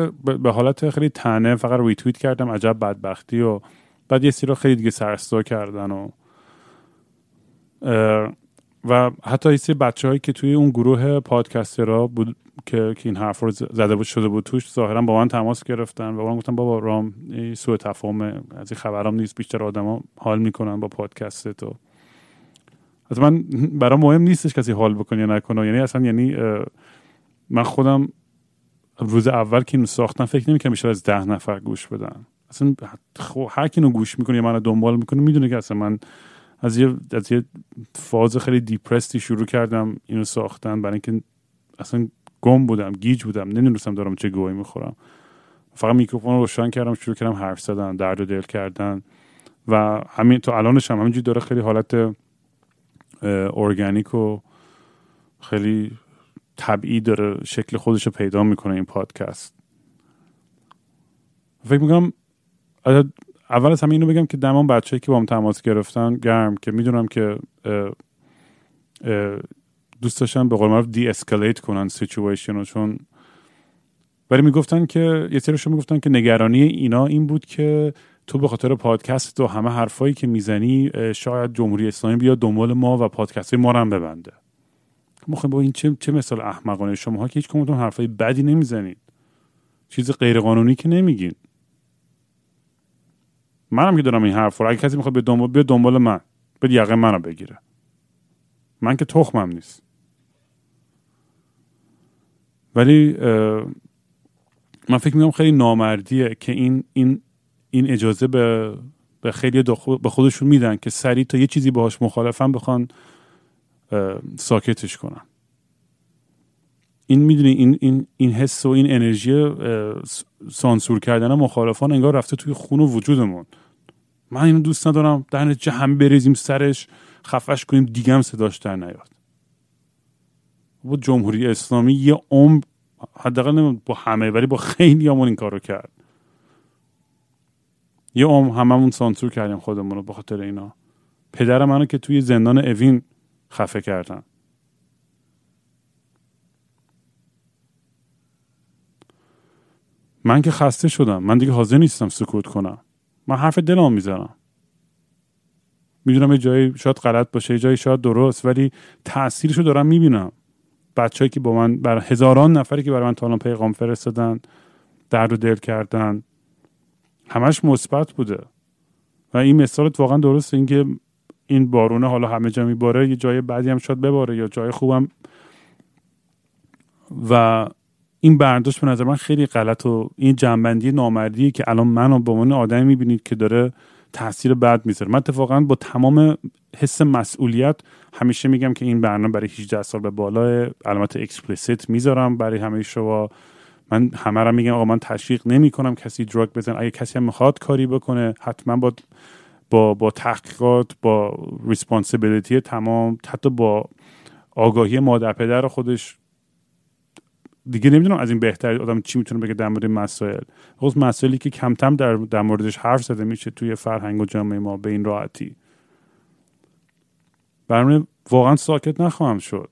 به حالت خیلی تنه فقط ریتویت کردم عجب بدبختی و بعد یه سری خیلی دیگه سرستا کردن و و حتی یه بچه هایی که توی اون گروه پادکسترها بود که, که این حرف رو زده بود شده بود توش ظاهرا با من تماس گرفتن و من گفتم بابا رام سوء تفاهم از این خبرام نیست بیشتر آدما حال می‌کنن با پادکست تو از من برام مهم نیستش کسی حال بکنه یا نکنه یعنی اصلا یعنی من خودم روز اول که اینو ساختم فکر نمی‌کنم بیشتر از ده نفر گوش بدن. اصلا هر کی گوش می‌کنه یا منو دنبال می‌کنه می‌دونه که اصلا من از یه از یه فاز خیلی دیپرستی شروع کردم اینو ساختن. برای اینکه اصلا گم بودم گیج بودم. نمی‌دونستم دارم چه گویی می‌خورم. فقط میکروفون رو روشن کردم شروع کردم حرف زدن درد و دل کردن. و همین تو الانش هم همینجوری داره خیلی حالت ارگانیک و خیلی طبیعی داره شکل خودش رو پیدا می‌کنه این پادکست. فکر می‌کنم اول از همه اینو بگم که دمان بچه که با تماس گرفتن گرم که می‌دونم که دوست داشتن به قول معروف دی اسکالیت کنن سیچویشن رو چون ولی می‌گفتن که یه سریشون می‌گفتن که نگرانی اینا این بود که تو به خاطر پادکست و همه حرفایی که می‌زنی شاید جمهوری اسلامی بیاد دنبال ما و پادکست ما رو هم ببنده. ما خب با این چه, چه مثال احمقانه شما که هیچ کمتون حرفای بدی نمی‌زنید. چیز غیر قانونی که نمیگین. منم که دارم این حرف رو. اگه کسی می‌خواد به دنبال بیا دنبال من. به یقه منو بگیره. من که تخمم نیست. ولی من فکر می‌کنم خیلی نامردیه که این این این اجازه به به خیلی به خودشون میدن که سریع تا یه چیزی باهاش مخالفن بخوان ساکتش کنن. این می‌دونی این این این حس و این انرژی سانسور کردن مخالفان انگار رفته توی خون و وجودمون. من اینو دوست ندارم نتیجه هم بریزیم سرش خفش کنیم دیگه هم صداش در نیاد. با جمهوری اسلامی یه عمر حداقل با همه ولی با خیلی همون این کارو کرد. یه عمر هممون سانسور کردیم خودمون رو به خاطر اینا. پدر منو که توی زندان اوین خفه کردن. من که خسته شدم. من دیگه حاضر نیستم سکوت کنم. من حرف دلم می‌زنم. می‌دونم یه جایی شاید غلط باشه یه جایی شاید درست ولی تاثیرشو دارم می‌بینم. بچههایی که با من بر هزاران نفری که برای من تا پیغام فرستادن درد و دل کردن همش مثبت بوده. و این مثالت واقعا درسته. اینکه این بارونه حالا همه جا میباره یه جای بعدی هم شاید بباره یا جای خوبم. و این برداشت به نظر من خیلی غلط و این جنبندی نامردی که الان منو به عنوان آدمی می‌بینید که داره تاثیر بد می‌ذاره. من اتفاقا با تمام حس مسئولیت همیشه میگم که این برنامه برای 18 سال به بالا علامت explicit می‌ذارم برای همه شما. من همه را میگم آقا من تشویق نمی کنم کسی drug بزنه اگه کسی هم می‌خواد کاری بکنه حتما با با با تحقیقات با responsibility تمام حتی با آگاهی مادر پدر خودش دیگه نمی‌دونم از این بهتر آدم چی می‌تونه بگه در مورد مسائل. خصوص مسائلی که کمتم در, در موردش حرف زده میشه توی فرهنگ و جامعه ما به این راحتی. برای واقعا ساکت نخواهم شد.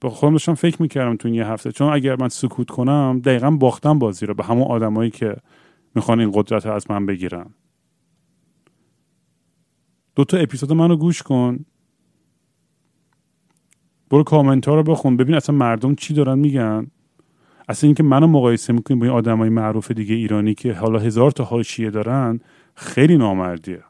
به خودم داشتم فکر می‌کردم تو این یه هفته چون اگر من سکوت کنم دقیقا باختم بازی رو به همون آدمایی که می‌خوان این قدرت رو از من بگیرن. دو تا اپیزود منو گوش کن. برو کامنت ها رو بخون. ببین اصلا مردم چی دارن میگن. اصلا اینکه منو مقایسه می‌کنیم با این آدمای معروف دیگه ایرانی که حالا هزار تا حاشیه دارن خیلی نامردیه.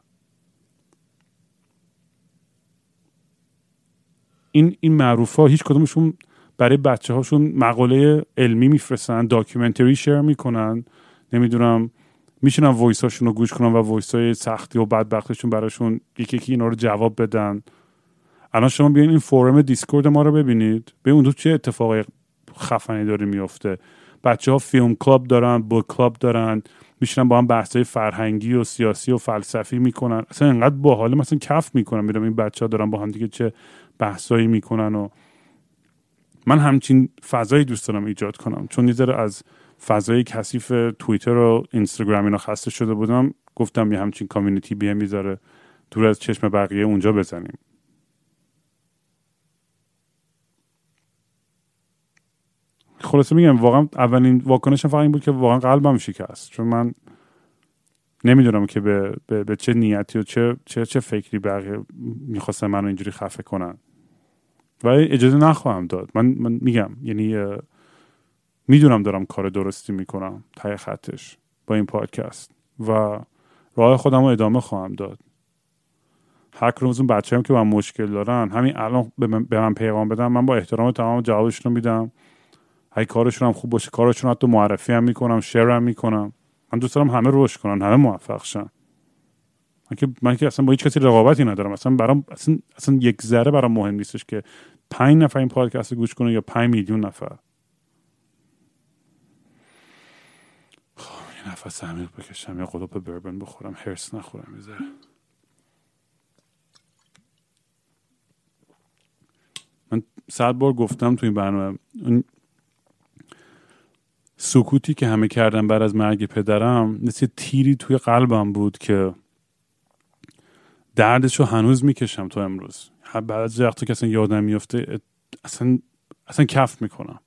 این این معروف ها هیچ کدومشون برای بچه هاشون مقاله علمی میفرستن documentary share می‌کنن. نمی‌دونم میشینن voice هاشون رو گوش کنن و voice های سختی و بدبختشون براشون یکی یکی اینا رو جواب بدن. الان شما بیاین این forum Discord ما رو ببینید. به اون چه اتفاقی خفنی داره میفته بچه ها فیلم کلاب دارن بوک کلاب دارن میشنن با هم بحث فرهنگی و سیاسی و فلسفی می‌کنن. اصلا انقدر باحاله مثلا کف می‌کنن میرم این بچه ها دارن با هم دیگه چه بحثایی می‌کنن و من همچین فضایی دوست دارم ایجاد کنم. چون یه از فضای کثیف توییتر و اینستاگرام اینا خسته شده بودم گفتم یه همچین کامیونیتی بیه می‌ذاره دور از چشم بقیه اونجا بزنیم. خلاصه میگم واقعا اولین واکنشم فقط این بود که واقعا قلبم شکست. چون من نمی‌دونم که به, به, به چه نیتی و چه, چه, چه فکری بقیه می‌خواستن منو اینجوری خفه کنن. ولی اجازه نخواهم داد. من, من میگم یعنی می‌دونم دارم کار درستی می‌کنم تای خطش با این پادکست و راه خودم رو ادامه خواهم داد. هر روز اون بچه هم که من مشکل دارن همین الان به من, پیغام بدم من با احترام تمام جوابشون رو میدم. هی کارشون هم خوب باشه. کارشون حتی معرفی هم می‌کنم شیر هم می‌کنم. من دوست دارم همه رشد کنن همه موفق شن. من که من که اصلا با هیچ کسی رقابتی ندارم. اصلا برام اصلا, اصلا یک ذره برام مهم نیستش که پنج نفر این پادکست گوش کنه یا پنج میلیون نفر. خب یه نفس عمیق بکشم یا قلوب بربن بخورم. هرس نخورم یه من صد بار گفتم تو این برنامه سکوتی که همه کردن بعد از مرگ پدرم مثل تیری توی قلبم بود که دردش رو هنوز می‌کشم تو امروز. بعد از وقتی که اصلا یادم میفته اصلا اصلا کف می‌کنم.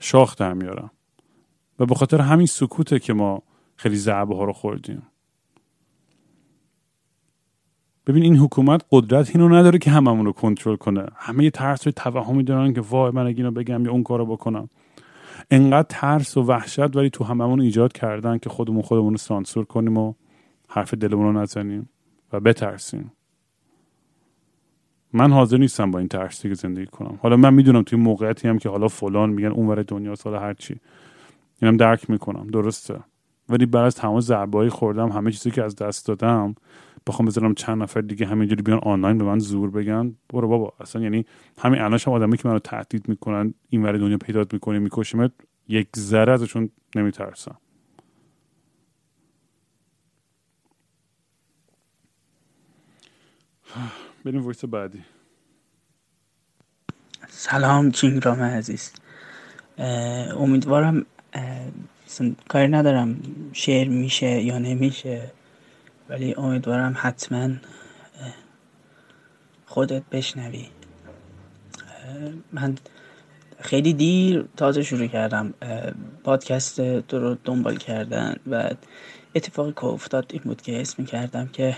شاخ در میارم. و به خاطر همین سکوته که ما خیلی ضربه ها رو خوردیم. ببین این حکومت قدرت اینو نداره که هممون رو کنترل کنه. همه یه ترس و توهمی دارن که وای من اگه اینو بگم یا اون کارو بکنم. انقدر ترس و وحشت ولی تو هممون ایجاد کردن که خودمون خودمون رو سانسور کنیم و حرف دلمون رو نزنیم و بترسیم. من حاضر نیستم با این ترس دیگه زندگی کنم. حالا من می‌دونم توی موقعیتی هم که حالا فلان میگن اونور دنیا حالا هر چی. اینم درک می‌کنم. درسته. ولی بعد از تمام ضربه‌ای خوردم همه چیزی که از دست دادم بخوام بذارم چند نفر دیگه همینجوری بیان آنلاین به من زور بگن. برو بابا اصلا یعنی همین الان هم آدمی که منو تهدید می‌کنن این ور دنیا پیدات می‌کنی میکشیمت یک ذره ازشون نمیترسم. بریم ویس بعدی. سلام کینگ رام عزیز امیدوارم کاری ندارم. شعر میشه یا نمیشه. ولی امیدوارم حتما خودت بشنوی. من خیلی دیر تازه شروع کردم پادکست تو رو دنبال کردن و اتفاقی که افتاد این بود که اسم کردم که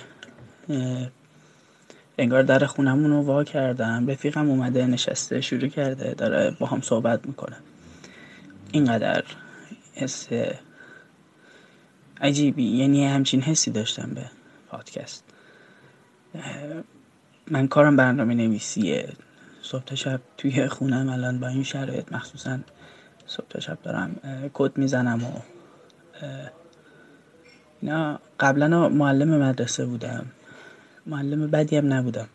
انگار در خونمون رو وا کردم. رفیقم اومده نشسته شروع کرده داره با هم صحبت می‌کنه. اینقدر حس عجیبی. یعنی همچین حسی داشتم به پادکست. من کارم برنامه نویسیه. صبح تا شب توی خونم الان با این شرایط مخصوصا صبح تا شب دارم کد می‌زنم و اینا. قبلا معلم مدرسه بودم. معلم بدی هم نبودم.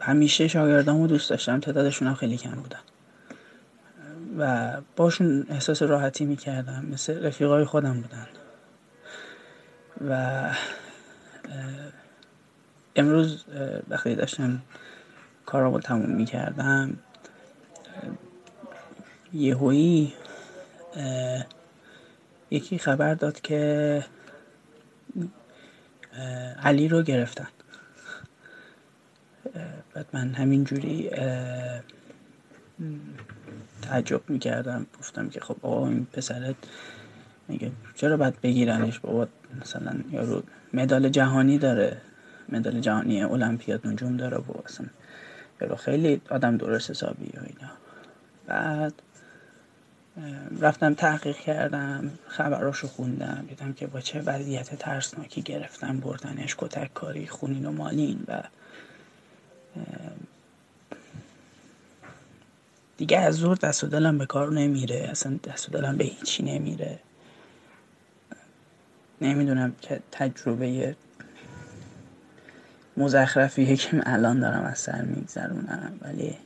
همیشه شاگردامو دوست داشتم. تعدادشون هم خیلی کم بودن. و باشون احساس راحتی می‌کردم مثل رفیقای خودم بودن. و امروز وقتی داشتم کارامو تموم می‌کردم یهویی یکی خبر داد که علی رو گرفتن. بعد من همینجوری تعجب می‌کردم. گفتم که خب آقا این پسرت میگه چرا باید بگیرنش؟ بابا مثلا یارو مدال جهانی داره. مدال جهانی المپیاد نجوم داره و اصلا یارو خیلی آدم درست حسابی و اینا. بعد رفتم تحقیق کردم خبراشو خوندم. دیدم که با چه وضعیت ترسناکی گرفتن بردنش کتک کاری خونین و مالین و دیگه از زور دست و دلم به کار نمیره. اصلا دست و دلم به هیچی نمیره. نمی‌دونم که تجربه مزخرفیه که الان دارم از سر میگذرونم ولی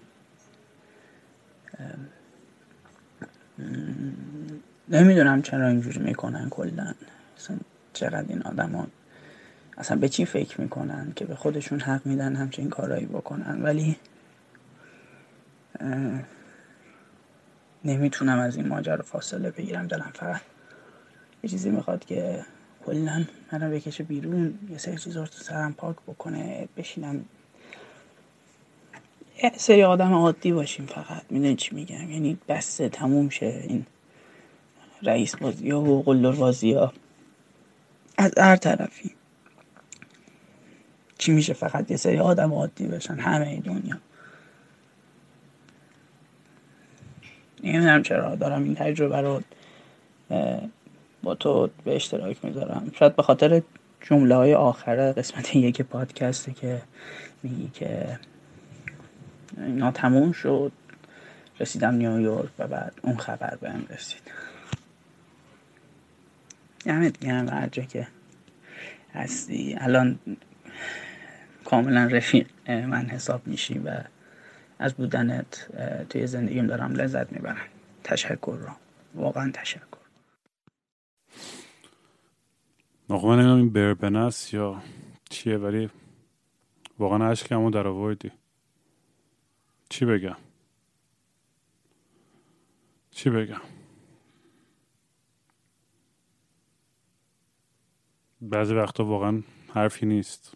نمی‌دونم چرا اینجوری می‌کنن کلا. اصلا چقدر این آدما اصلا به چی فکر می‌کنن که به خودشون حق میدن همچین کارایی بکنن؟ ولی نمی‌تونم از این ماجرا فاصله بگیرم دلم فقط یه چیزی می‌خواد که کلا منو بکشه بیرون یه سری چیزا رو تو سرم پاک بکنه بشینم. یه سری آدم عادی باشیم فقط. می‌دونی چی میگم؟ یعنی بسته تموم شه این رئیس بازی ها و قلدر بازی ها. از هر طرفی. چی میشه فقط؟ یه سری آدم عادی بشن همه دنیا. نمی‌دونم چرا دارم این تجربه رو با تو به اشتراک می‌ذارم. شاید به خاطر جمله های آخر قسمت یک پادکسته که میگی که اینا تموم شد رسیدم نیویورک و بعد اون خبر بهم رسید. دمت گرم هر جا که هستی الان کاملا رفیق من حساب میشی و از بودنت توی زندگیم دارم لذت می‌برم. تشکر رو. واقعا تشکر. آقا این بربنه است یا چیه ولی واقعا عشقمو در آوردی. چی بگم؟ چی بگم؟ بعضی وقتا واقعا حرفی نیست.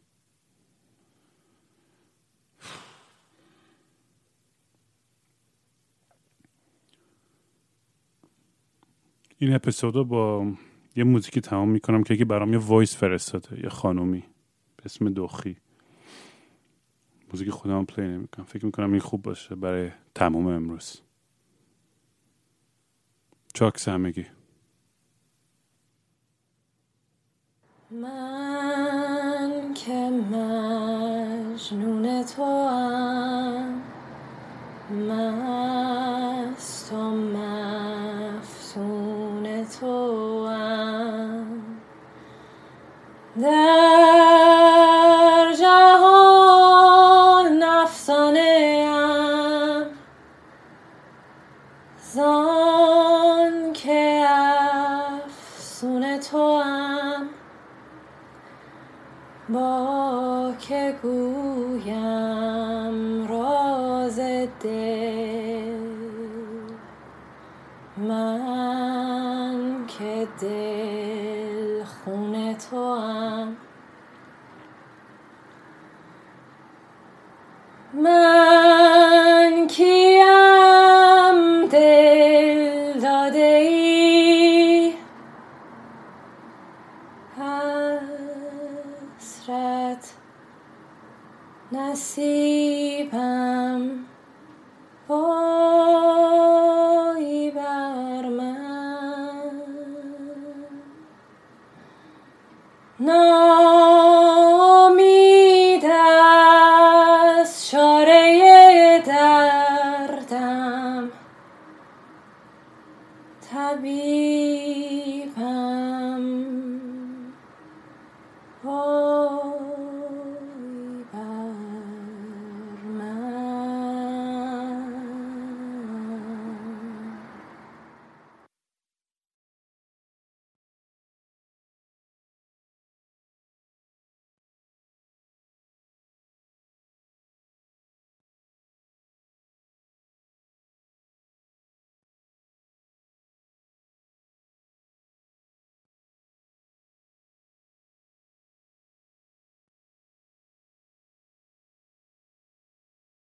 این اپیزود رو با یه موزیکی تمام می‌کنم که یکی برام یه voice فرستاده یه خانومی به اسم دخی موزیک خودم play نمی‌کنم. فکر می‌کنم این خوب باشه برای تمام امروز. چاکس همگی من که مجنون تو هم مست و مفتون تو هم در جهان افسانه ام زان که افسون تو هم با که گویم راز دل. دل خون تو هم من